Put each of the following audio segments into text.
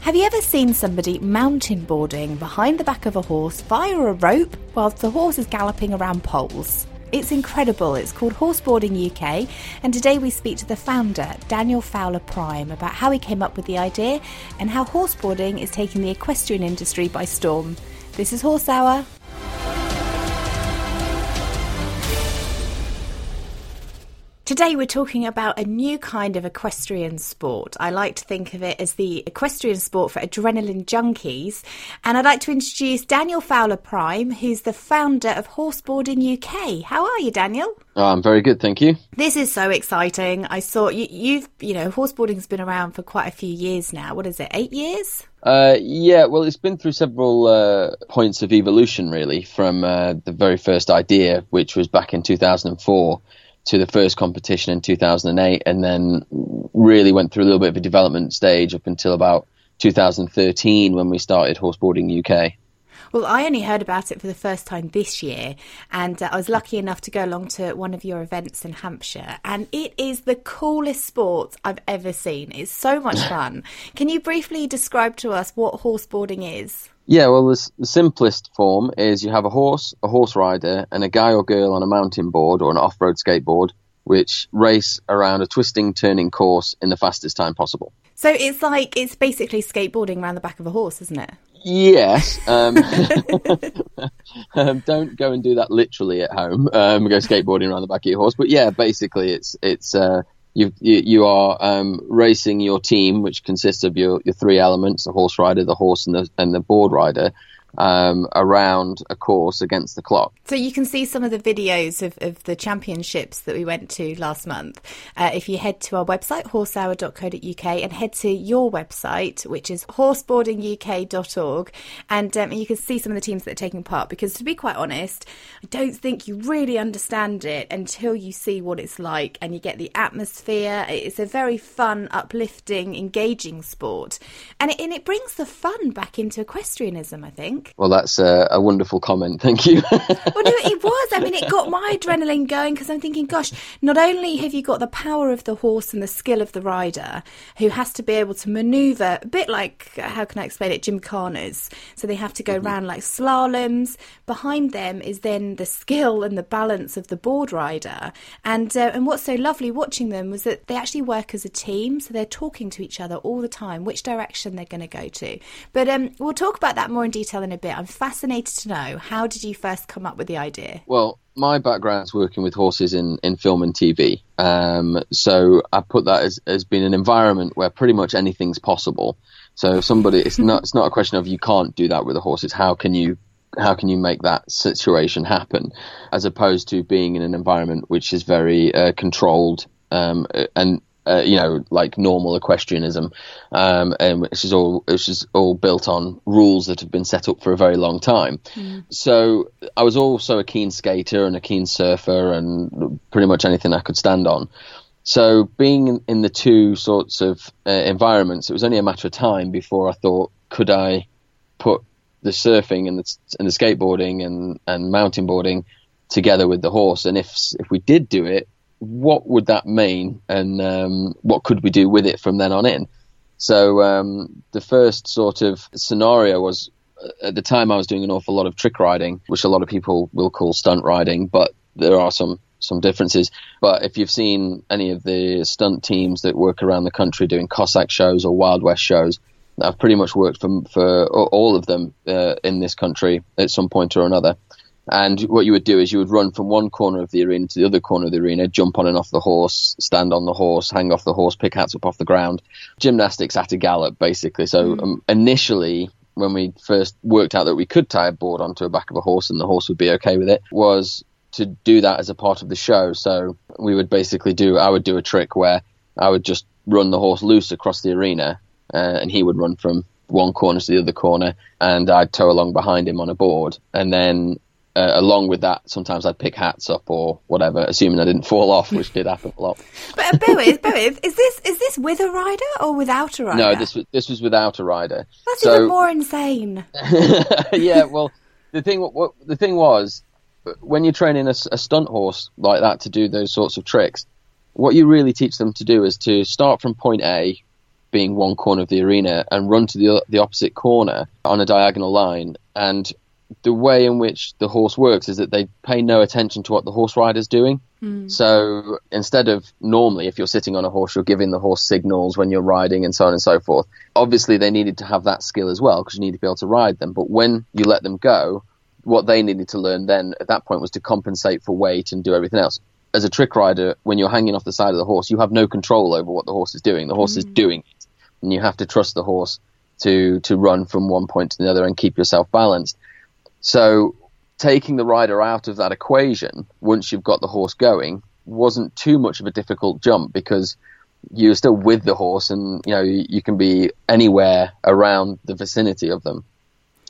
Have you ever seen somebody mountain boarding behind the back of a horse via a rope whilst the horse is galloping around poles? It's incredible. It's called Horseboarding UK, and today we speak to the founder, Daniel Fowler Prime, about how he came up with the idea and how horseboarding is taking the equestrian industry by storm. This is Horse Hour. Today, we're talking about a new kind of equestrian sport. I like to think of it as the equestrian sport for adrenaline junkies. And I'd like to introduce Daniel Fowler Prime, who's the founder of Horseboarding UK. How are you, Daniel? Oh, I'm very good, thank you. This is so exciting. I saw you, you've, you know, horseboarding's been around for quite a few years now. What is it, eight years? Uh, yeah, well, it's been through several uh, points of evolution, really, from uh, the very first idea, which was back in 2004 to the first competition in 2008, and then really went through a little bit of a development stage up until about 2013 when we started Horseboarding UK. Well, I only heard about it for the first time this year, and uh, I was lucky enough to go along to one of your events in Hampshire, and it is the coolest sport I've ever seen. It's so much fun. Can you briefly describe to us what horseboarding is? Yeah, well, the, the, simplest form is you have a horse, a horse rider, and a guy or girl on a mountain board or an off road skateboard, which race around a twisting, turning course in the fastest time possible. So it's like, it's basically skateboarding around the back of a horse, isn't it? Yes. Um, um, don't go and do that literally at home. Um, go skateboarding around the back of your horse. But yeah, basically, it's it's uh, you, you, you are um, racing your team, which consists of your, your three elements: the horse rider, the horse, and the and the board rider um, around a course against the clock. So you can see some of the videos of, of the championships that we went to last month. Uh, if you head to our website, horsehour.co.uk, and head to your website, which is horseboardinguk.org, and um, you can see some of the teams that are taking part. Because to be quite honest, I don't think you really understand it until you see what it's like and you get the atmosphere. It's a very fun, uplifting, engaging sport, and it, and it brings the fun back into equestrianism, I think. Well, that's a, a wonderful comment. Thank you. well, no, it was. I mean, it got my adrenaline going because I'm thinking, gosh, not only have you got the power of the horse and the skill of the rider, who has to be able to manoeuvre a bit like how can I explain it, Jim gymkhanas. So they have to go mm-hmm. around like slaloms. Behind them is then the skill and the balance of the board rider. And uh, and what's so lovely watching them was that they actually work as a team, so they're talking to each other all the time, which direction they're going to go to. But um, we'll talk about that more in detail in in a bit. I'm fascinated to know how did you first come up with the idea? Well, my background's working with horses in, in film and TV. Um, so I put that as, as being an environment where pretty much anything's possible. So somebody, it's not it's not a question of you can't do that with a horse. It's how can you how can you make that situation happen, as opposed to being in an environment which is very uh, controlled um, and uh, you know, like normal equestrianism, um, and which is all which is all built on rules that have been set up for a very long time. Mm. So I was also a keen skater and a keen surfer, and pretty much anything I could stand on. So being in, in the two sorts of uh, environments, it was only a matter of time before I thought, could I put the surfing and the, and the skateboarding and, and mountain boarding together with the horse, and if if we did do it, what would that mean and um, what could we do with it from then on in? So um, the first sort of scenario was uh, at the time I was doing an awful lot of trick riding, which a lot of people will call stunt riding, but there are some some differences. But if you've seen any of the stunt teams that work around the country doing Cossack shows or Wild West shows, I've pretty much worked for for all of them uh, in this country at some point or another. And what you would do is you would run from one corner of the arena to the other corner of the arena, jump on and off the horse, stand on the horse, hang off the horse, pick hats up off the ground. Gymnastics at a gallop, basically. So mm. um, initially, when we first worked out that we could tie a board onto the back of a horse and the horse would be okay with it, was to do that as a part of the show. So we would basically do, I would do a trick where I would just run the horse loose across the arena, uh, and he would run from one corner to the other corner, and I'd tow along behind him on a board, and then uh, along with that, sometimes I'd pick hats up or whatever, assuming I didn't fall off, which did happen a lot. But uh, bear with, bear with. Is this is this with a rider or without a rider? No, this was this was without a rider. That's so, even more insane. yeah, well, the thing what, the thing was when you're training a, a stunt horse like that to do those sorts of tricks, what you really teach them to do is to start from point A, being one corner of the arena, and run to the the opposite corner on a diagonal line, and the way in which the horse works is that they pay no attention to what the horse rider's doing. Mm. So instead of normally, if you're sitting on a horse, you're giving the horse signals when you're riding and so on and so forth. Obviously, they needed to have that skill as well because you need to be able to ride them. But when you let them go, what they needed to learn then at that point was to compensate for weight and do everything else. As a trick rider, when you're hanging off the side of the horse, you have no control over what the horse is doing. The horse mm. is doing it, and you have to trust the horse to to run from one point to the other and keep yourself balanced. So taking the rider out of that equation once you've got the horse going wasn't too much of a difficult jump because you're still with the horse and you know you can be anywhere around the vicinity of them.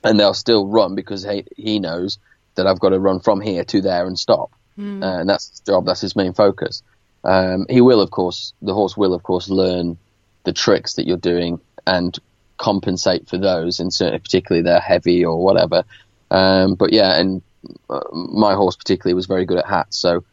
And they'll still run because he, he knows that I've got to run from here to there and stop. Mm. uh, and that's his job. That's his main focus. Um, he will of course the horse will of course learn the tricks that you're doing and compensate for those and certainly particularly they're heavy or whatever um, but yeah, and uh, my horse particularly was very good at hats. So.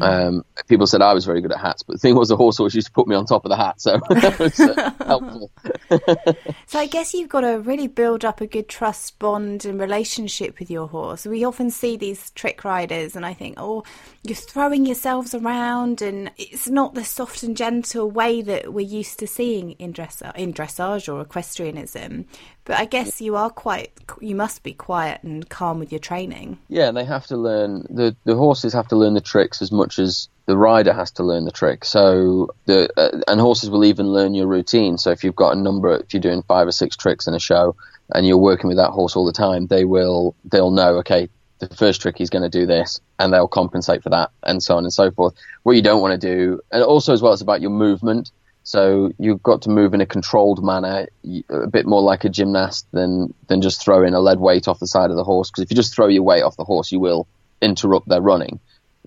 Um, people said I was very good at hats, but the thing was the horse always used to put me on top of the hat, so that was uh, helpful. so I guess you've got to really build up a good trust bond and relationship with your horse. We often see these trick riders, and I think, oh, you're throwing yourselves around, and it's not the soft and gentle way that we're used to seeing in dressage, in dressage or equestrianism. But I guess you are quite, you must be quiet and calm with your training. Yeah, they have to learn the the horses have to learn the tricks as much as the rider has to learn the trick. So the uh, and horses will even learn your routine. So if you've got a number, if you're doing five or six tricks in a show, and you're working with that horse all the time, they will they'll know okay. The first trick he's going to do this, and they'll compensate for that, and so on and so forth. What you don't want to do, and also as well, it's about your movement. So you've got to move in a controlled manner, a bit more like a gymnast than than just throwing a lead weight off the side of the horse. Because if you just throw your weight off the horse, you will interrupt their running.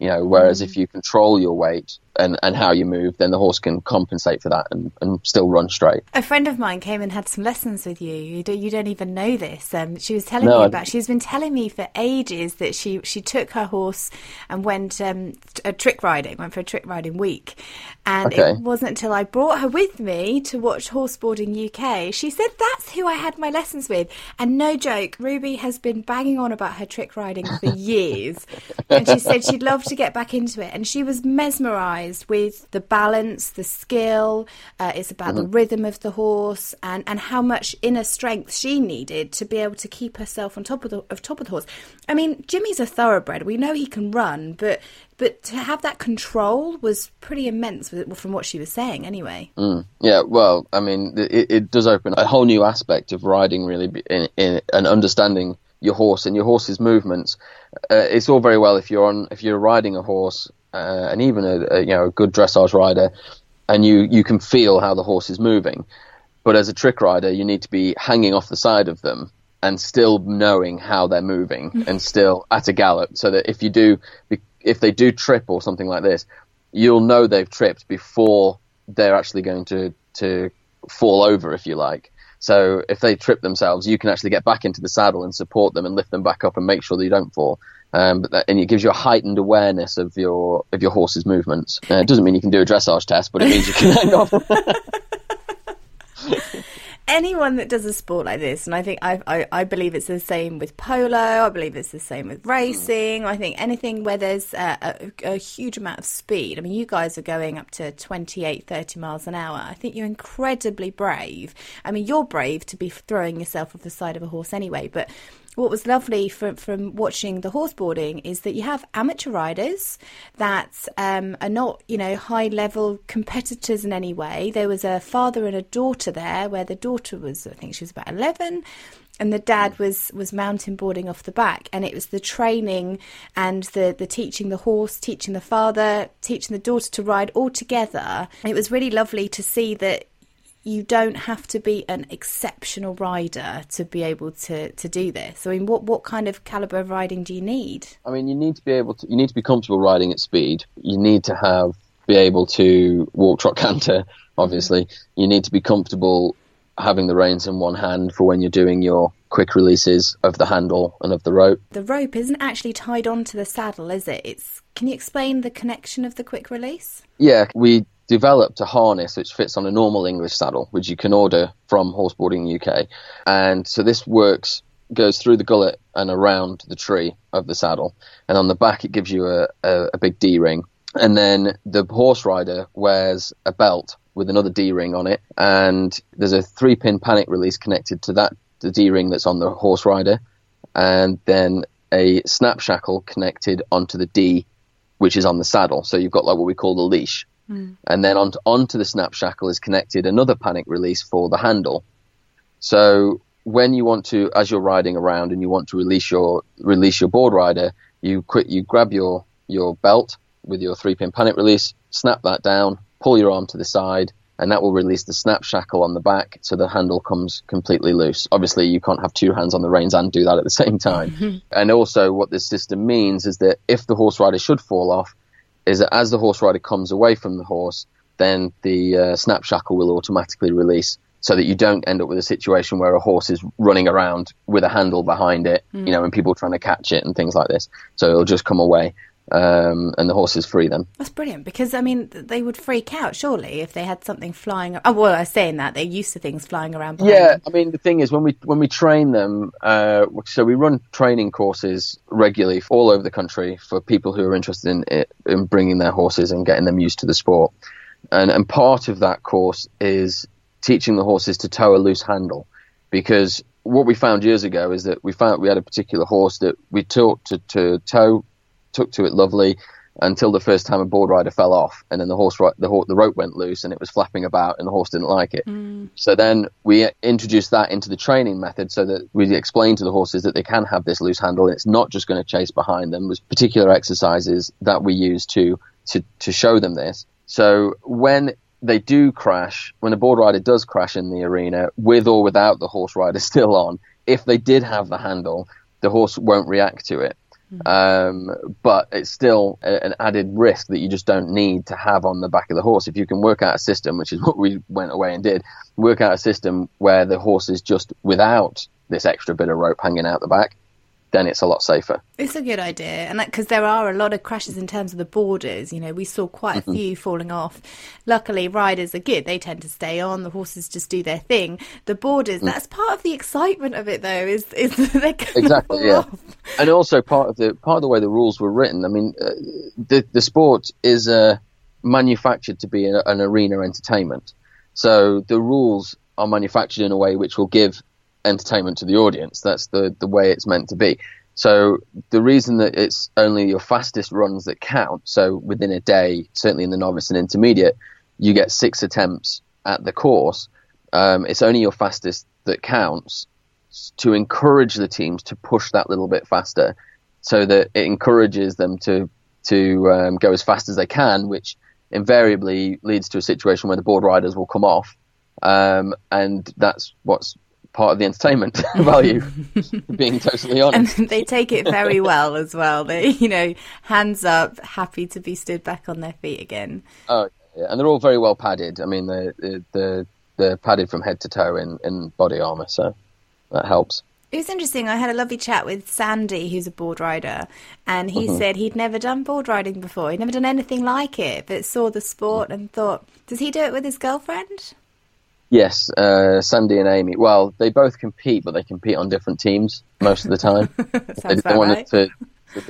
You know, whereas mm. if you control your weight and, and how you move, then the horse can compensate for that and, and still run straight. A friend of mine came and had some lessons with you. You don't, you don't even know this. Um, she was telling no, me about. She's been telling me for ages that she she took her horse and went um, a trick riding, went for a trick riding week, and okay. it wasn't until I brought her with me to watch Horseboarding UK. She said that's who I had my lessons with, and no joke, Ruby has been banging on about her trick riding for years, and she said she'd love to get back into it, and she was mesmerised with the balance, the skill. Uh, it's about mm-hmm. the rhythm of the horse, and and how much inner strength she needed to be able to keep herself on top of the of top of the horse. I mean, Jimmy's a thoroughbred. We know he can run, but but to have that control was pretty immense from what she was saying anyway mm. yeah well i mean it, it, does open a whole new aspect of riding really in, in and understanding your horse and your horse's movements uh, it's all very well if you're on if you're riding a horse uh, and even a, a, you know a good dressage rider and you you can feel how the horse is moving but as a trick rider you need to be hanging off the side of them and still knowing how they're moving mm. and still at a gallop so that if you do if they do trip or something like this, you'll know they've tripped before they're actually going to to fall over, if you like. So if they trip themselves, you can actually get back into the saddle and support them and lift them back up and make sure that you don't fall. Um, that, and it gives you a heightened awareness of your of your horse's movements. Uh, it doesn't mean you can do a dressage test, but it means you can hang on. anyone that does a sport like this, and I think I, I, I believe it's the same with polo. I believe it's the same with hmm. racing. I think anything where there's a, a, a huge amount of speed. I mean, you guys are going up to 28, 30 miles an hour. I think you're incredibly brave. I mean, you're brave to be throwing yourself off the side of a horse anyway, but what was lovely from from watching the horse boarding is that you have amateur riders that um, are not you know high level competitors in any way. There was a father and a daughter there, where the daughter was I think she was about eleven. And the dad was was mountain boarding off the back, and it was the training and the the teaching the horse, teaching the father, teaching the daughter to ride all together. And it was really lovely to see that you don't have to be an exceptional rider to be able to, to do this. I mean, what, what kind of caliber of riding do you need? I mean, you need to be able to, you need to be comfortable riding at speed. You need to have, be able to walk, trot, canter, obviously. You need to be comfortable having the reins in one hand for when you're doing your quick releases of the handle and of the rope. The rope isn't actually tied onto the saddle, is it? It's can you explain the connection of the quick release? Yeah, we developed a harness which fits on a normal English saddle, which you can order from Horseboarding UK. And so this works, goes through the gullet and around the tree of the saddle. And on the back, it gives you a, a, a big D ring. And then the horse rider wears a belt with another D ring on it. And there's a three pin panic release connected to that, the D ring that's on the horse rider. And then a snap shackle connected onto the D, which is on the saddle. So you've got like what we call the leash. Mm. And then on, onto the snap shackle is connected another panic release for the handle. So when you want to, as you're riding around and you want to release your release your board rider, you quit, you grab your your belt with your three pin panic release, snap that down, pull your arm to the side, and that will release the snap shackle on the back so the handle comes completely loose. Obviously, you can't have two hands on the reins and do that at the same time. Mm-hmm. And also, what this system means is that if the horse rider should fall off, is that as the horse rider comes away from the horse, then the uh, snap shackle will automatically release so that you don't end up with a situation where a horse is running around with a handle behind it, mm. you know, and people trying to catch it and things like this. So it'll just come away um, and the horses free them. That's brilliant because I mean they would freak out surely if they had something flying. Oh well, I was saying that they're used to things flying around. yeah, them. I mean the thing is when we when we train them, uh, so we run training courses regularly all over the country for people who are interested in it, in bringing their horses and getting them used to the sport. And and part of that course is teaching the horses to tow a loose handle because what we found years ago is that we found we had a particular horse that we taught to, to tow took to it lovely until the first time a board rider fell off, and then the horse the, the rope went loose and it was flapping about, and the horse didn't like it. Mm. So then we introduced that into the training method, so that we explain to the horses that they can have this loose handle, and it's not just going to chase behind them. There's particular exercises that we use to to to show them this. So when they do crash, when a board rider does crash in the arena, with or without the horse rider still on, if they did have the handle, the horse won't react to it. Um, but it's still a, an added risk that you just don't need to have on the back of the horse. If you can work out a system, which is what we went away and did, work out a system where the horse is just without this extra bit of rope hanging out the back, then it's a lot safer. It's a good idea, and because there are a lot of crashes in terms of the boarders. You know, we saw quite a mm-hmm. few falling off. Luckily, riders are good; they tend to stay on. The horses just do their thing. The boarders, mm. that's part of the excitement of it, though. Is is they exactly yeah, off. and also part of the part of the way the rules were written. I mean, uh, the the sport is uh, manufactured to be an arena entertainment, so the rules are manufactured in a way which will give entertainment to the audience. That's the the way it's meant to be. So the reason that it's only your fastest runs that count. So within a day, certainly in the novice and intermediate, you get six attempts at the course. Um, it's only your fastest that counts to encourage the teams to push that little bit faster, so that it encourages them to to um, go as fast as they can, which invariably leads to a situation where the board riders will come off, um, and that's what's part of the entertainment value. being totally honest, and they take it very well as well. They, you know, hands up, happy to be stood back on their feet again. Oh, yeah. and they're all very well padded. I mean, they're, they're, they're padded from head to toe in, in body armor, so that helps. It was interesting. I had a lovely chat with Sandy, who's a board rider, and he mm-hmm. said he'd never done board riding before. He'd never done anything like it, but saw the sport and thought, does he do it with his girlfriend? Yes, uh, Sandy and Amy. Well, they both compete, but they compete on different teams most of the time. they about wanted right. to.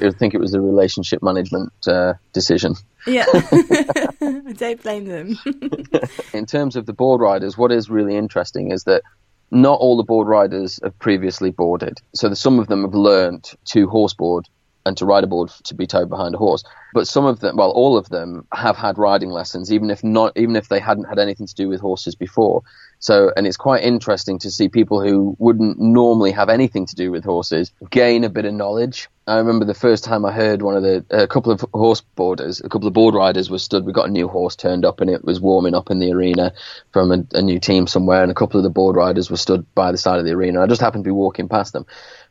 I think it was a relationship management uh, decision. Yeah, I don't blame them. In terms of the board riders, what is really interesting is that not all the board riders have previously boarded. So some of them have learned to horseboard and to ride a board to be towed behind a horse. But some of them, well, all of them have had riding lessons, even if not, even if they hadn't had anything to do with horses before. So, and it's quite interesting to see people who wouldn't normally have anything to do with horses gain a bit of knowledge. I remember the first time I heard one of the, a couple of horse boarders, a couple of board riders were stood, we got a new horse turned up and it was warming up in the arena from a, a new team somewhere and a couple of the board riders were stood by the side of the arena. I just happened to be walking past them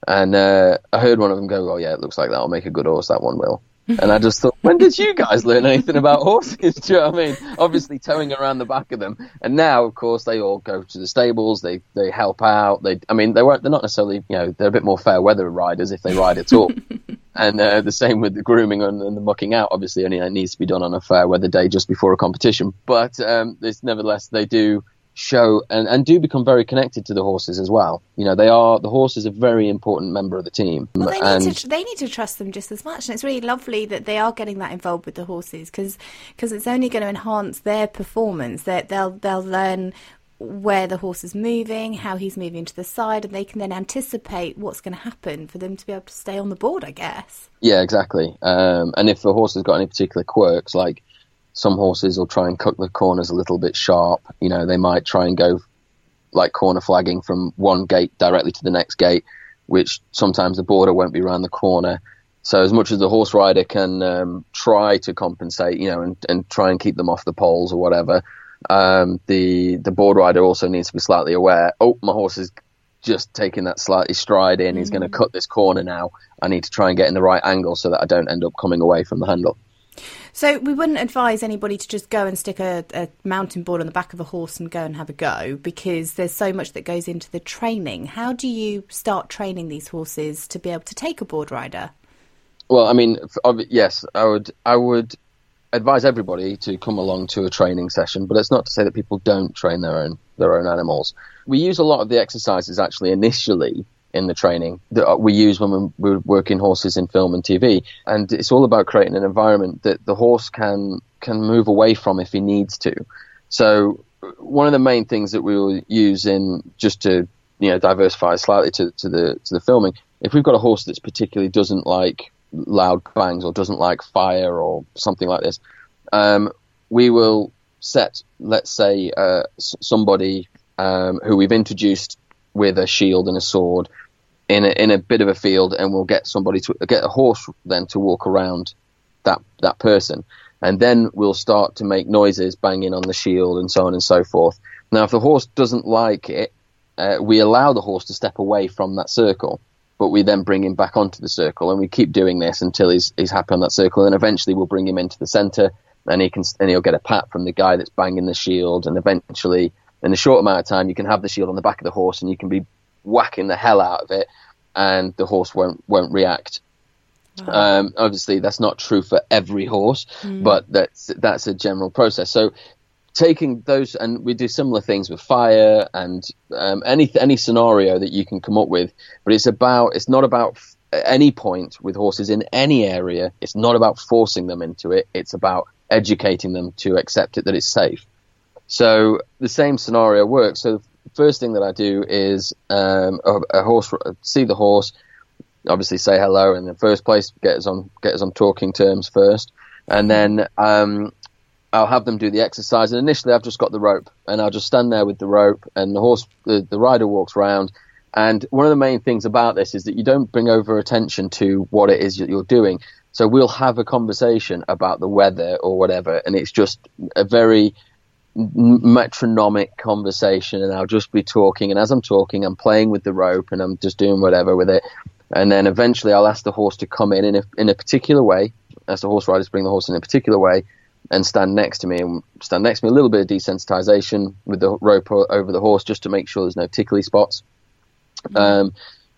and, uh, I heard one of them go, oh yeah, it looks like that'll make a good horse, that one will. And I just thought, when did you guys learn anything about horses? Do you know what I mean? Obviously, towing around the back of them, and now, of course, they all go to the stables. They they help out. They, I mean, they weren't. They're not necessarily, you know, they're a bit more fair weather riders if they ride at all. and uh, the same with the grooming and, and the mucking out. Obviously, only that needs to be done on a fair weather day just before a competition. But um, it's nevertheless, they do show and, and do become very connected to the horses as well. You know, they are the horse is a very important member of the team. Well, they and need to they need to trust them just as much, and it's really lovely that they are getting that involved with the horses because it's only going to enhance their performance. That they'll they'll learn where the horse is moving, how he's moving to the side, and they can then anticipate what's going to happen for them to be able to stay on the board. I guess. Yeah, exactly. Um, and if the horse has got any particular quirks, like some horses will try and cut the corners a little bit sharp. You know, they might try and go like corner flagging from one gate directly to the next gate, which sometimes the boarder won't be around the corner. So as much as the horse rider can um, try to compensate, you know, and, and try and keep them off the poles or whatever, um, the the board rider also needs to be slightly aware. Oh, my horse is just taking that slightly stride in. He's going to cut this corner now. I need to try and get in the right angle so that I don't end up coming away from the handle. So we wouldn't advise anybody to just go and stick a, a mountain board on the back of a horse and go and have a go because there's so much that goes into the training. How do you start training these horses to be able to take a board rider? Well, I mean, yes, I would. I would advise everybody to come along to a training session, but it's not to say that people don't train their own their own animals. We use a lot of the exercises actually initially in the training that we use when we're working horses in film and TV, and it's all about creating an environment that the horse can can move away from if he needs to. So one of the main things that we will use in just to you know diversify slightly to, to the to the filming, if we've got a horse that's particularly doesn't like loud bangs or doesn't like fire or something like this, um, we will set, let's say, uh, somebody um, who we've introduced with a shield and a sword in a, in a bit of a field, and we'll get somebody to get a horse then to walk around that that person, and then we'll start to make noises, banging on the shield, and so on and so forth. Now, if the horse doesn't like it, uh, we allow the horse to step away from that circle but we then bring him back onto the circle and we keep doing this until he's he's happy on that circle and eventually we'll bring him into the center and he can and he'll get a pat from the guy that's banging the shield and eventually in a short amount of time you can have the shield on the back of the horse and you can be whacking the hell out of it and the horse won't won't react. Um, obviously that's not true for every horse but that's that's a general process. So taking those and we do similar things with fire and um, any any scenario that you can come up with but it's about it's not about f- at any point with horses in any area. It's not about forcing them into it. It's about educating them to accept it that it's safe so the same scenario works so the first thing that i do is um, a, a horse see the horse obviously say hello in the first place get us on get us on talking terms first and then um, I'll have them do the exercise. And initially, I've just got the rope, and I'll just stand there with the rope, and the horse, the, the rider walks around. And one of the main things about this is that you don't bring over attention to what it is that you're doing. So we'll have a conversation about the weather or whatever, and it's just a very metronomic conversation, and I'll just be talking. And as I'm talking, I'm playing with the rope, and I'm just doing whatever with it. And then eventually, I'll ask the horse to come in in a, in a particular way. As the horse riders bring the horse in a particular way, and stand next to me and stand next to me a little bit of desensitization with the rope over the horse just to make sure there's no tickly spots. Um,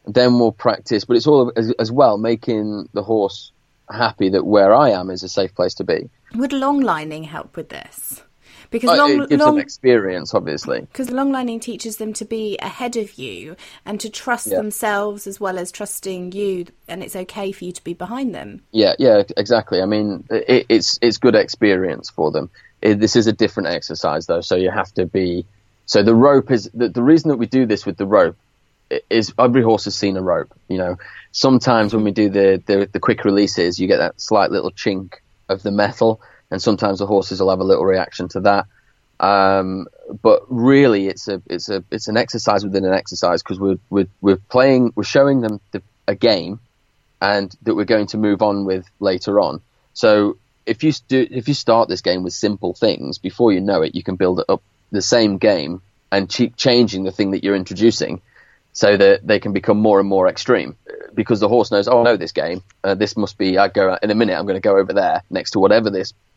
then we'll practice, but it's all as, as well making the horse happy that where I am is a safe place to be. Would long lining help with this? Because Uh, long, it gives long, them experience, obviously. because long lining teaches them to be ahead of you and to trust Yeah. themselves as well as trusting you, and it's okay for you to be behind them. Yeah, yeah, exactly. I mean, it, it's it's good experience for them. It, this is a different exercise though, so you have to be. So the rope is the, the reason that we do this with the rope is every horse has seen a rope. You know, sometimes when we do the the, the quick releases, you get that slight little chink of the metal, and sometimes the horses will have a little reaction to that. Um, but really, it's a it's a it's an exercise within an exercise because we're we're we're playing we're showing them the, a game and that we're going to move on with later on. So if you st- if you start this game with simple things, before you know it, you can build up the same game and keep changing the thing that you're introducing, so that they can become more and more extreme. Because the horse knows, oh, I know this game. Uh, this must be. I go in a minute. I'm going to go over there next to whatever this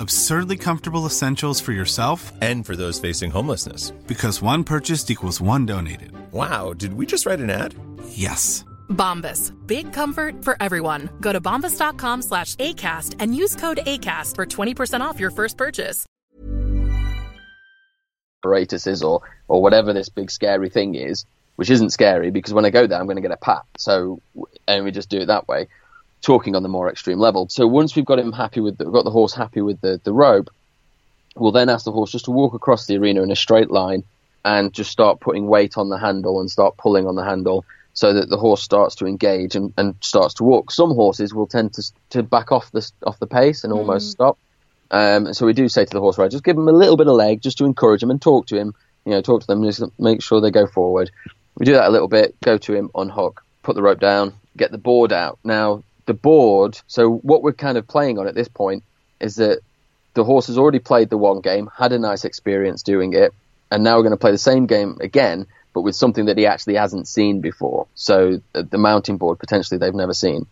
Absurdly comfortable essentials for yourself And for those facing homelessness. because one purchased equals one donated. Wow, did we just write an ad? Yes. Bombas. Big comfort for everyone. Go to bombas.com slash ACAST and use code ACAST for 20% off your first purchase. apparatus is or or whatever this big scary thing is, which isn't scary because when I go there I'm going to get a pat. So and we just do it that way. Talking on the more extreme level. So once we've got him happy with the, got the horse happy with the the rope, we'll then ask the horse just to walk across the arena in a straight line and just start putting weight on the handle and start pulling on the handle so that the horse starts to engage and, and starts to walk. Some horses will tend to to back off the off the pace and almost stop. Um, and so we do say to the horse rider, just give him a little bit of leg, just to encourage him and talk to him. You know, talk to them, and just make sure they go forward. We do that a little bit. Go to him, unhook, put the rope down, get the board out. Now the board. So what we're kind of playing on at this point is that the horse has already played the one game, had a nice experience doing it, and now we're going to play the same game again, but with something that he actually hasn't seen before. So uh, the mountain board potentially they've never seen.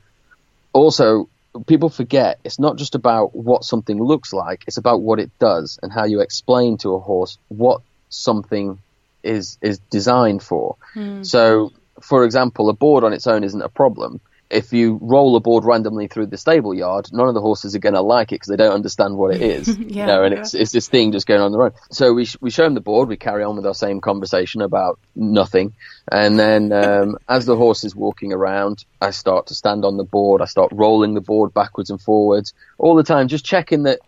Also, people forget it's not just about what something looks like; it's about what it does and how you explain to a horse what something is is designed for. So, for example, a board on its own isn't a problem. If you roll a board randomly through the stable yard, none of the horses are going to like it because they don't understand what it is. Yeah, you know, and it's it's this thing just going on the road. So we sh- we show them the board. We carry on with our same conversation about nothing, and then um, as the horse is walking around, I start to stand on the board. I start rolling the board backwards and forwards all the time, just checking that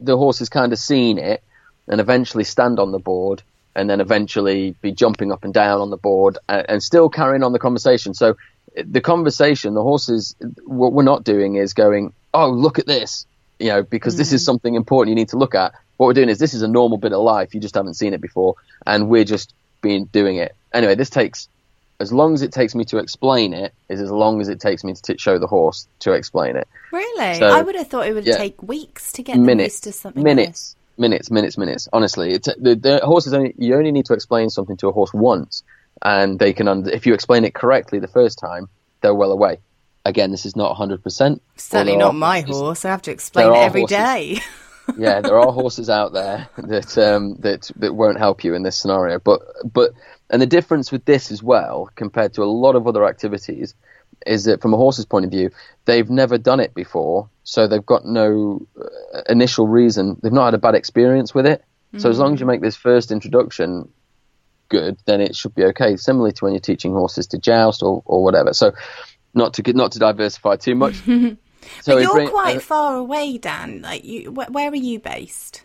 the horse has kind of seen it, and eventually stand on the board, and then eventually be jumping up and down on the board, and, and still carrying on the conversation. So the conversation, the horses, what we're not doing is going, oh, look at this, you know, because this is mm. something important you need to look at. What we're doing is this is a normal bit of life. You just haven't seen it before, and we're just being doing it. Anyway, this takes as long as it takes me to explain it is as long as it takes me to t- show the horse to explain it. Really? So- I would have thought it would yeah. take weeks to get minutes, used to something. minutes, minutes, minutes, minutes. Honestly, the, the horses only you only need to explain something to a horse once, and they can. Under, if you explain it correctly the first time, they're well away. Again, this is not 100. percent Certainly not my horse. I have to explain it every horses. day. yeah, there are horses out there that um, that that won't help you in this scenario. But but and the difference with this as well, compared to a lot of other activities, is that from a horse's point of view, they've never done it before, so they've got no uh, initial reason. They've not had a bad experience with it. So as long as you make this first introduction good, then it should be okay. Similarly to when you're teaching horses to joust or, or whatever. So not to get not to diversify too much. so but you're bring- quite uh, far away, Dan. Like, you, wh- where are you based?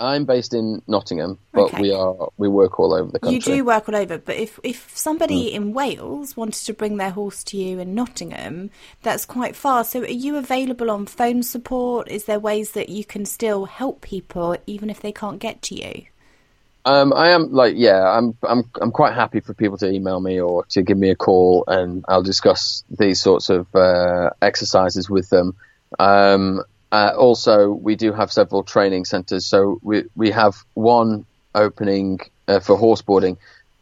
I'm based in Nottingham, but Okay. we are we work all over the country. You do work all over, but if if somebody in Wales wanted to bring their horse to you in Nottingham, that's quite far. So, are you available on phone support? Is there ways that you can still help people even if they can't get to you? Um, I am like, yeah, I'm, I'm, I'm quite happy for people to email me or to give me a call, and I'll discuss these sorts of uh, exercises with them. Um, uh, also, we do have several training centres, so we we have one opening uh, for horseboarding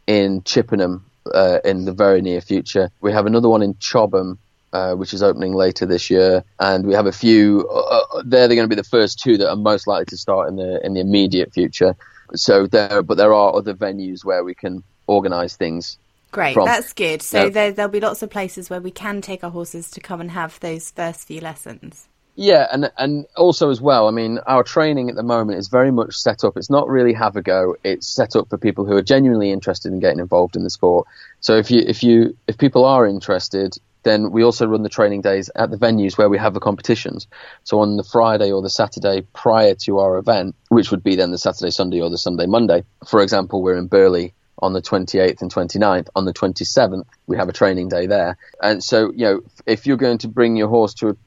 in Chippenham uh, in the very near future. We have another one in Chobham. Uh, which is opening later this year, and we have a few. Uh, uh, they're going to be the first two that are most likely to start in the in the immediate future. So there, but there are other venues where we can organise things. Great, From- that's good. So there, there'll be lots of places where we can take our horses to come and have those first few lessons. Yeah, and and also as well, I mean, our training at the moment is very much set up. It's not really have a go. It's set up for people who are genuinely interested in getting involved in the sport. So if you if you if people are interested, then we also run the training days at the venues where we have the competitions. So on the Friday or the Saturday prior to our event, which would be then the Saturday, Sunday, or the Sunday, Monday. For example, we're in Burley on the 28th and 29th. On the 27th, we have a training day there. And so, you know, if you're going to bring your horse to a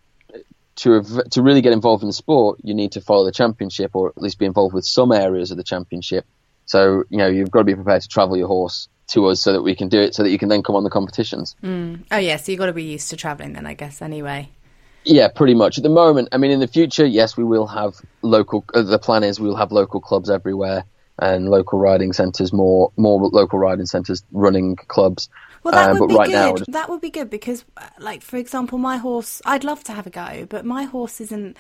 to to really get involved in the sport, you need to follow the championship or at least be involved with some areas of the championship. So you know you've got to be prepared to travel your horse to us so that we can do it, so that you can then come on the competitions. Oh yeah, so you've got to be used to travelling then, I guess. Anyway, Yeah, pretty much. At the moment, I mean, in the future, yes, we will have local. Uh, the plan is we will have local clubs everywhere and local riding centres, more more local riding centres running clubs. Well, that Uh, would be right good. now, just- That would be good because, uh, like for example, my horse. I'd love to have a go, but my horse isn't.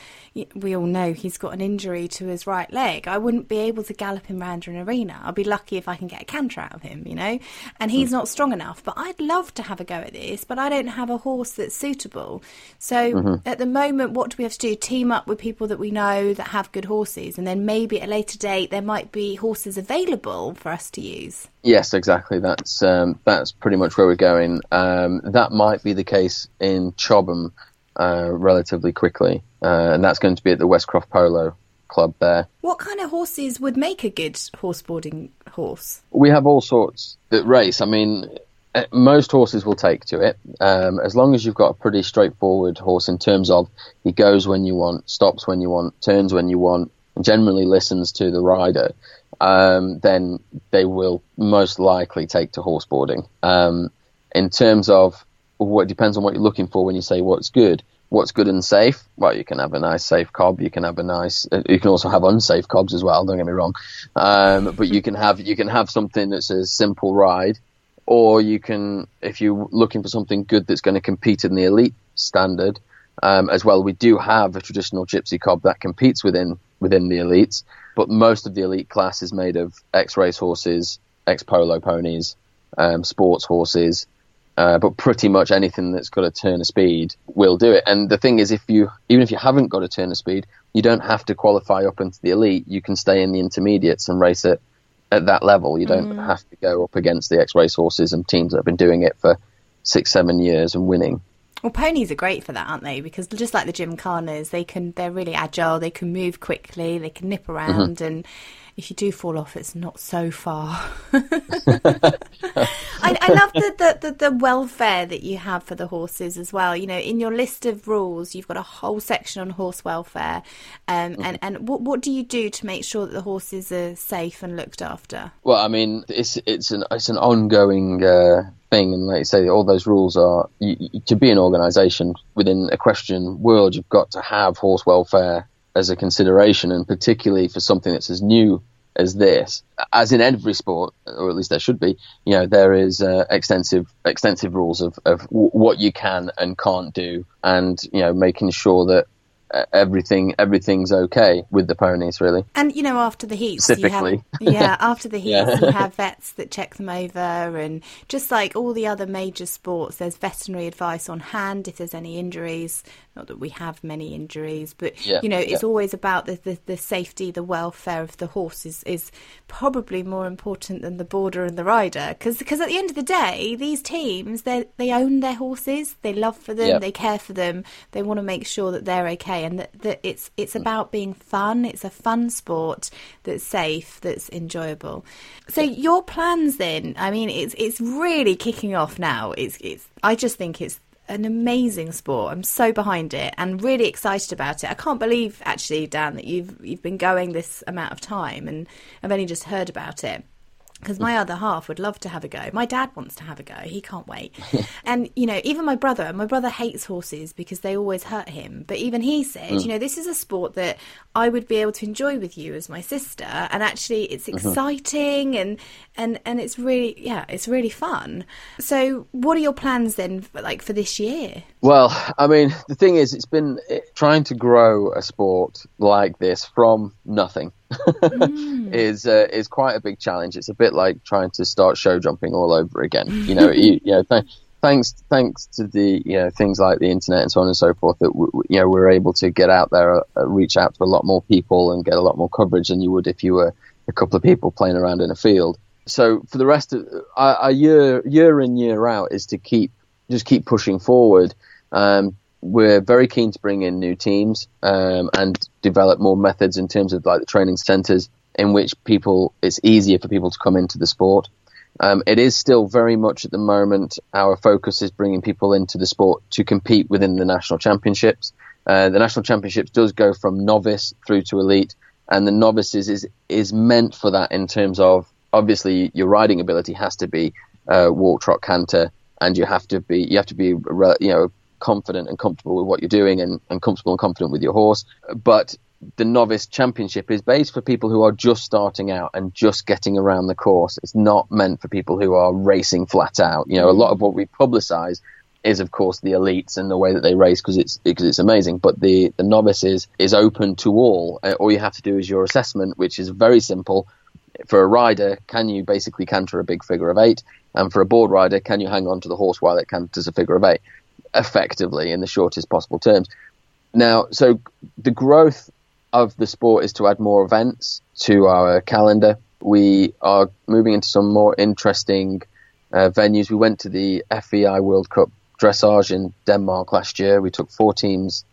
We all know he's got an injury to his right leg. I wouldn't be able to gallop him round an arena. I'll be lucky if I can get a canter out of him, you know. And he's not strong enough. But I'd love to have a go at this, but I don't have a horse that's suitable. So Mm-hmm. at the moment, what do we have to do? Team up with people that we know that have good horses, and then maybe at a later date there might be horses available for us to use. Yes, exactly. That's um, that's pretty much where we're going. Um, that might be the case in Chobham uh, relatively quickly, uh, and that's going to be at the Westcroft Polo Club there. What kind of horses would make a good horseboarding horse? We have all sorts that race. I mean, eh, most horses will take to it um, as long as you've got a pretty straightforward horse in terms of he goes when you want, stops when you want, turns when you want, and generally listens to the rider. Um, then they will most likely take to horseboarding. Um, in terms of what depends on what you're looking for when you say what's good. What's good and safe? Well, you can have a nice safe cob. You can have a nice. uh, You can also have unsafe cobs as well. Don't get me wrong, um, but you can have you can have something that's a simple ride, or you can if you're looking for something good that's going to compete in the elite standard um, as well. We do have a traditional gypsy cob that competes within within the elites, but most of the elite class is made of ex race horses, ex polo ponies, um, sports horses. Uh, but pretty much anything that's got a turn of speed will do it. And the thing is, if you even if you haven't got a turn of speed, you don't have to qualify up into the elite. You can stay in the intermediates and race it at that level. You don't have to go up against the X race horses and teams that have been doing it for six, seven years and winning. Well, ponies are great for that, aren't they? Because just like the gymkhanas, they can they're really agile. They can move quickly. They can nip around, and if you do fall off, it's not so far. I, I love the, the, the, the welfare that you have for the horses as well. You know, in your list of rules, you've got a whole section on horse welfare. Um, And and what what do you do to make sure that the horses are safe and looked after? Well, I mean, it's it's an it's an ongoing uh, thing, and like you say, all those rules are you, you- to be an organisation within a equestrian world. You've got to have horse welfare as a consideration, and particularly for something that's as new as this, as in every sport, or at least there should be. You know, there is uh, extensive extensive rules of of w- what you can and can't do, and you know, making sure that everything everything's okay with the ponies really. And you know, after the heats, you have, Specifically. yeah, after the heats, Yeah. you have vets that check them over, and just like all the other major sports, there's veterinary advice on hand if there's any injuries. Not that we have many injuries, but Yeah, you know, it's yeah. always about the, the the safety, the welfare of the horse is, is probably more important than the boarder and the rider, because at the end of the day, these teams they they own their horses, they love for them, they care for them, they want to make sure that they're okay, and that, that it's it's mm. about being fun. It's a fun sport that's safe, that's enjoyable. So your plans then? I mean, it's it's really kicking off now. It's it's. I just think it's an amazing sport. I'm so behind it and really excited about it. I can't believe actually, Dan, that you've you've been going this amount of time, and I've only just heard about it. Because my other half would love to have a go. My dad wants to have a go. He can't wait. and, you know, even my brother, my brother hates horses because they always hurt him. But even he said, mm. you know, this is a sport that I would be able to enjoy with you as my sister. And actually, it's mm-hmm. exciting and, and, and it's really, yeah, it's really fun. So, what are your plans then, for, like, for this year? Well, I mean, the thing is, it's been trying to grow a sport like this from nothing is uh, is quite a big challenge. It's a bit like trying to start show jumping all over again. You know, you, you know, th- thanks thanks to the you know things like the internet and so on and so forth that w- w- you know we're able to get out there, uh, reach out to a lot more people, and get a lot more coverage than you would if you were a couple of people playing around in a field. So for the rest of our, our year year in year out is to keep just keep pushing forward. Um, we're very keen to bring in new teams um, and develop more methods in terms of like the training centres in which people it's easier for people to come into the sport. Um, it is still very much at the moment our focus is bringing people into the sport to compete within the national championships. Uh, the national championships does go from novice through to elite, and the novices is is meant for that in terms of obviously your riding ability has to be uh, walk, trot, canter, and you have to be you have to be you know confident and comfortable with what you're doing and, and comfortable and confident with your horse. But the novice championship is based for people who are just starting out and just getting around the course. It's not meant for people who are racing flat out. You know, a lot of what we publicize is of course the elites and the way that they race because it's because it's amazing. But the the novice is is open to all. Uh, all you have to do is your assessment, which is very simple. For a rider, can you basically canter a big figure of eight? And for a board rider, can you hang on to the horse while it canters a figure of eight? Effectively, in the shortest possible terms. Now, so the growth of the sport is to add more events to our calendar. We are moving into some more interesting uh, venues. We went to the FEI World Cup dressage in Denmark last year. We took four teams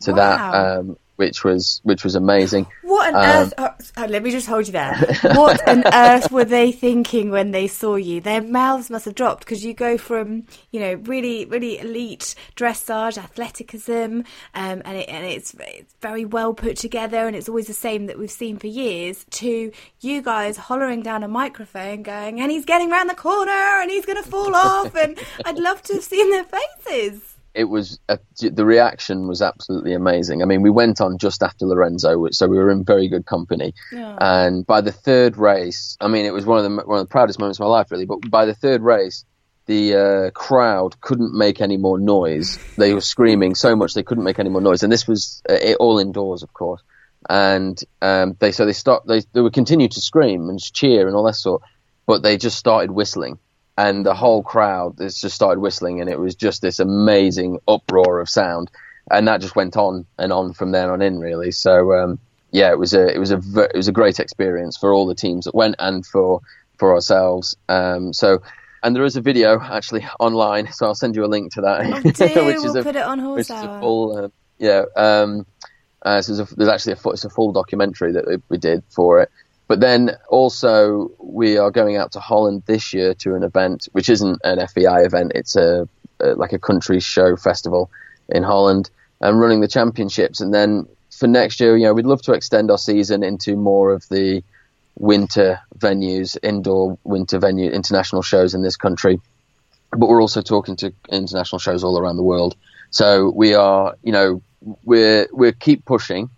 to Wow. that, um, which was which was amazing. What on Um, earth? Oh, let me just hold you there. What on earth were they thinking when they saw you? Their mouths must have dropped because you go from, you know, really, really elite dressage, athleticism, um, and, it, and it's, it's very well put together, and it's always the same that we've seen for years. To you guys hollering down a microphone, going, and he's getting round the corner, and he's going to fall off, and I'd love to have seen their faces. It was a, the reaction was absolutely amazing. I mean, we went on just after Lorenzo, so we were in very good company. And by the third race, I mean, it was one of the one of the proudest moments of my life, really. But by the third race, the uh, crowd couldn't make any more noise. They were screaming so much they couldn't make any more noise, and this was uh, it, all indoors, of course. And um, they so they stopped. They they would continue to scream and cheer and all that sort, but they just started whistling and the whole crowd has just started whistling, and it was just this amazing uproar of sound, and that just went on and on from there on in, really. So um, yeah, it was a it was a it was a great experience for all the teams that went and for for ourselves. Um, so. And there is a video actually online, so I'll send you a link to that. Oh, do. We'll put it on Horse which is Hour. a full, uh, yeah. Um, uh, so there's, a, there's actually a full, it's a full documentary that we did for it. But then also we are going out to Holland this year to an event which isn't an FEI event. It's a, a like a country show festival in Holland and running the championships. And then for next year, you know, we'd love to extend our season into more of the winter venues, indoor winter venue, international shows in this country. But we're also talking to international shows all around the world. So we are, you know, we're we're keep pushing,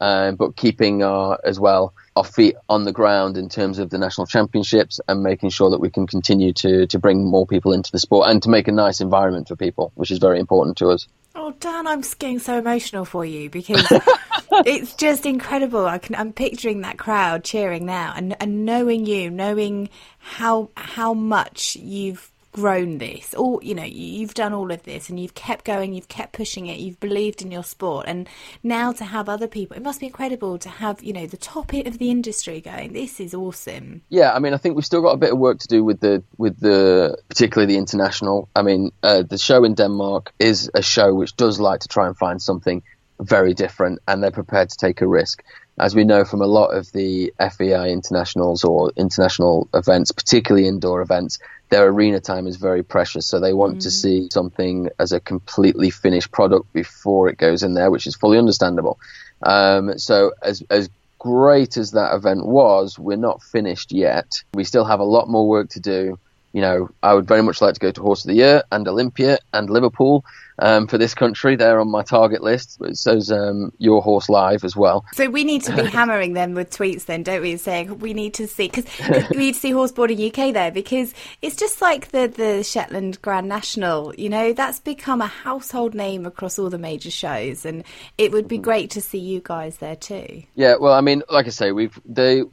um, but keeping our as well our feet on the ground in terms of the national championships and making sure that we can continue to to bring more people into the sport and to make a nice environment for people, which is very important to us. Oh, Dan, I'm getting so emotional for you because it's just incredible. I can, I'm picturing that crowd cheering now, and, and knowing you, knowing how how much you've grown this. Or you know you've done all of this and you've kept going you've kept pushing it you've believed in your sport. And now to have other people it must be incredible to have you know the top of the industry going this is awesome. Yeah i mean i think we've still got a bit of work to do with the with the particularly the international. I mean uh, the show in denmark is a show which does like to try and find something very different and they're prepared to take a risk as we know from a lot of the FEI internationals or international events, particularly indoor events, their arena time is very precious. So they want mm. to see something as a completely finished product before it goes in there, which is fully understandable. Um, so as, as great as that event was, we're not finished yet. We still have a lot more work to do you know, I would very much like to go to Horse of the Year and Olympia and Liverpool um, for this country. They're on my target list. It says um, Your Horse Live as well. So we need to be hammering them with tweets then, don't we? Saying we need to see, because we need to see Horseboarding UK there because it's just like the, the Shetland Grand National, you know, that's become a household name across all the major shows. And it would be great to see you guys there too. Yeah, well, I mean, like I say, we've, they,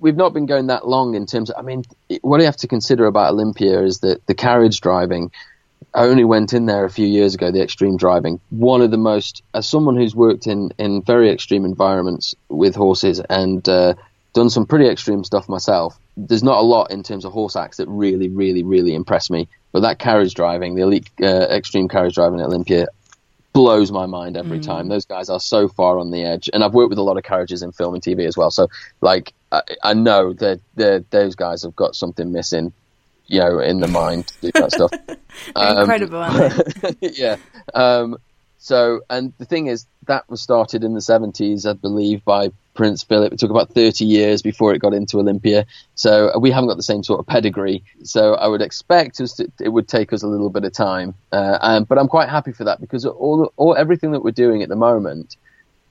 we've not been going that long in terms of, I mean, what you have to consider about Olympia is that the carriage driving, I only went in there a few years ago, the extreme driving. One of the most, as someone who's worked in, in very extreme environments with horses and uh, done some pretty extreme stuff myself, there's not a lot in terms of horse acts that really, really, really impress me. But that carriage driving, the elite uh, extreme carriage driving at Olympia, blows my mind every mm. time. Those guys are so far on the edge, and I've worked with a lot of carriages in film and TV as well. So, like, I, I know that those guys have got something missing, you know, in the mind to do that stuff. um, incredible, aren't they? yeah. Um, so, and the thing is, that was started in the 70s, I believe, by Prince Philip. It took about 30 years before it got into Olympia. So uh, we haven't got the same sort of pedigree. So I would expect us to, it would take us a little bit of time. Uh, and, but I'm quite happy for that because all, all everything that we're doing at the moment,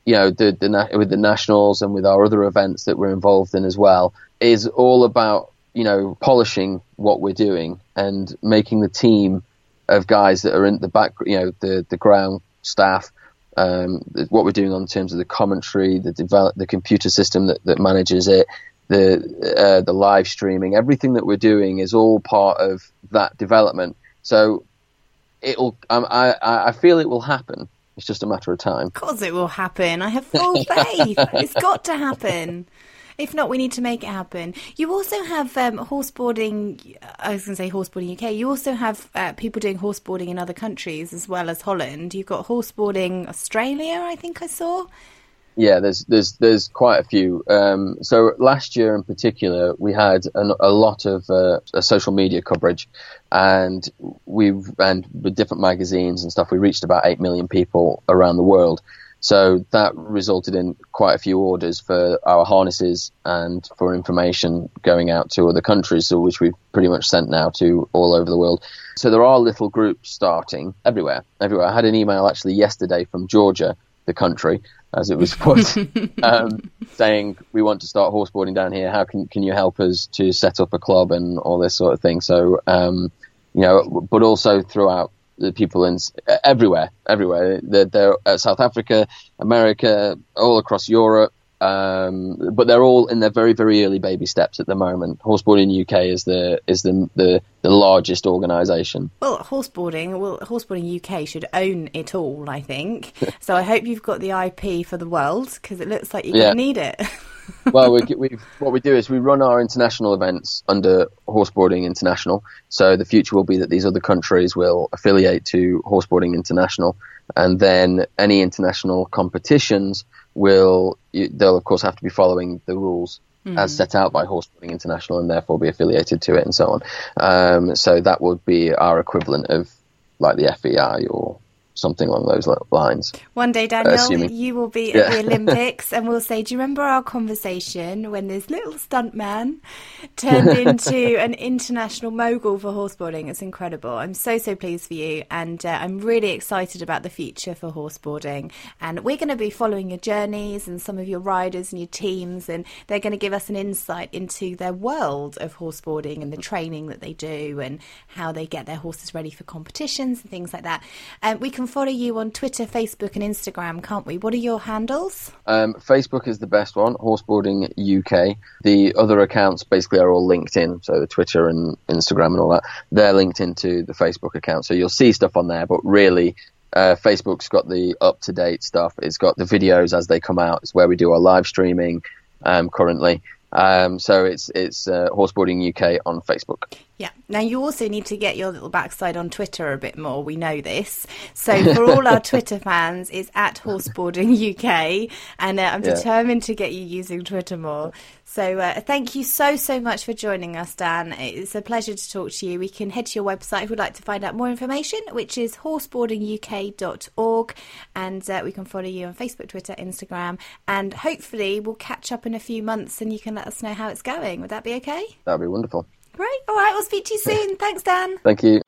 you know, the, the, with the nationals and with our other events that we're involved in as well, is all about you know polishing what we're doing and making the team of guys that are in the back, you know, the the ground staff um, what we're doing on terms of the commentary, the develop, the computer system that, that manages it, the uh, the live streaming, everything that we're doing is all part of that development. So it'll, um, I I feel it will happen. It's just a matter of time. Of course, it will happen. I have full faith. it's got to happen. If not, we need to make it happen. You also have um, horseboarding. I was going to say horseboarding UK. You also have uh, people doing horseboarding in other countries as well as Holland. You've got horseboarding Australia. I think I saw. Yeah, there's there's there's quite a few. Um, so last year in particular, we had an, a lot of uh, social media coverage, and we and with different magazines and stuff, we reached about eight million people around the world. So that resulted in quite a few orders for our harnesses and for information going out to other countries, which we've pretty much sent now to all over the world. So there are little groups starting everywhere. Everywhere. I had an email actually yesterday from Georgia, the country, as it was put, um, saying we want to start horseboarding down here. How can can you help us to set up a club and all this sort of thing? So um, you know, but also throughout the people in everywhere, everywhere. They're, they're South Africa, America, all across Europe. Um, but they're all in their very, very early baby steps at the moment. Horseboarding UK is the is the the, the largest organisation. Well, horseboarding, well, horseboarding UK should own it all, I think. so I hope you've got the IP for the world because it looks like you're yeah. going to need it. well, we, we, what we do is we run our international events under Horseboarding International. So the future will be that these other countries will affiliate to Horseboarding International, and then any international competitions will they'll of course have to be following the rules mm. as set out by Horseboarding International, and therefore be affiliated to it and so on. Um, so that would be our equivalent of like the FEI or something along those lines. One day, Daniel, Assuming. you will be at the Olympics, and we'll say, "Do you remember our conversation when this little stuntman turned into an international mogul for horseboarding?" It's incredible. I'm so so pleased for you, and uh, I'm really excited about the future for horseboarding. And we're going to be following your journeys and some of your riders and your teams, and they're going to give us an insight into their world of horseboarding and the training that they do and how they get their horses ready for competitions and things like that. And we can can follow you on Twitter, Facebook, and Instagram, can't we? What are your handles? Um, Facebook is the best one, Horseboarding UK. The other accounts basically are all linked in, so the Twitter and Instagram and all that, they're linked into the Facebook account. So you'll see stuff on there, but really, uh, Facebook's got the up to date stuff. It's got the videos as they come out. It's where we do our live streaming um, currently. Um, so it's it's uh, Horseboarding UK on Facebook. Yeah. Now you also need to get your little backside on Twitter a bit more. We know this. So for all our Twitter fans, it's at Horseboarding UK, and uh, I'm Yeah. determined to get you using Twitter more. So uh, thank you so so much for joining us, Dan. It's a pleasure to talk to you. We can head to your website if you'd like to find out more information, which is horseboardinguk.org, and uh, we can follow you on Facebook, Twitter, Instagram, and hopefully we'll catch up in a few months and you can let us know how it's going. Would that be okay? That'd be wonderful. Great. All right. We'll speak to you soon. Thanks, Dan. Thank you.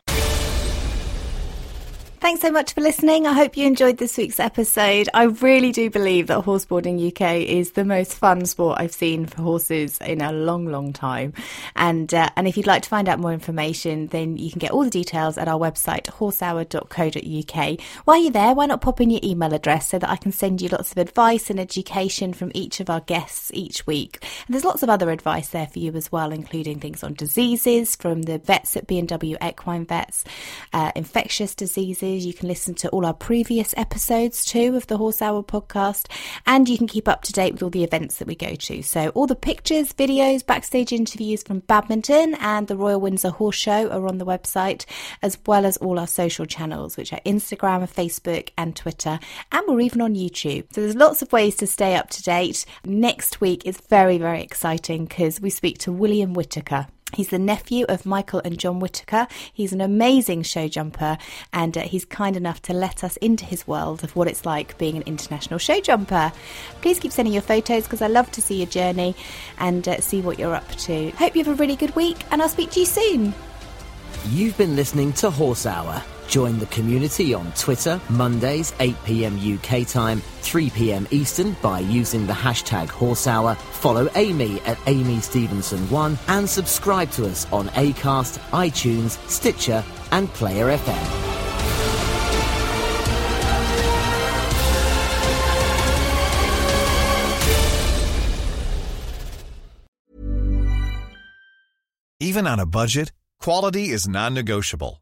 Thanks so much for listening. I hope you enjoyed this week's episode. I really do believe that horseboarding UK is the most fun sport I've seen for horses in a long, long time. And uh, and if you'd like to find out more information, then you can get all the details at our website horsehour.co.uk. While you're there, why not pop in your email address so that I can send you lots of advice and education from each of our guests each week. And there's lots of other advice there for you as well, including things on diseases from the vets at B&W Equine Vets, uh, infectious diseases. You can listen to all our previous episodes too of the Horse Hour podcast, and you can keep up to date with all the events that we go to. So all the pictures, videos, backstage interviews from badminton and the Royal Windsor Horse Show are on the website, as well as all our social channels, which are Instagram, Facebook, and Twitter, and we're even on YouTube. So there's lots of ways to stay up to date. Next week is very, very exciting because we speak to William Whitaker. He's the nephew of Michael and John Whitaker. He's an amazing show jumper, and uh, he's kind enough to let us into his world of what it's like being an international show jumper. Please keep sending your photos because I love to see your journey and uh, see what you're up to. Hope you have a really good week, and I'll speak to you soon. You've been listening to Horse Hour. Join the community on Twitter, Mondays, 8pm UK time, 3pm Eastern by using the hashtag Horse Hour. Follow Amy at Amy Stevenson1 and subscribe to us on Acast, iTunes, Stitcher, and Player FM. Even on a budget, quality is non-negotiable.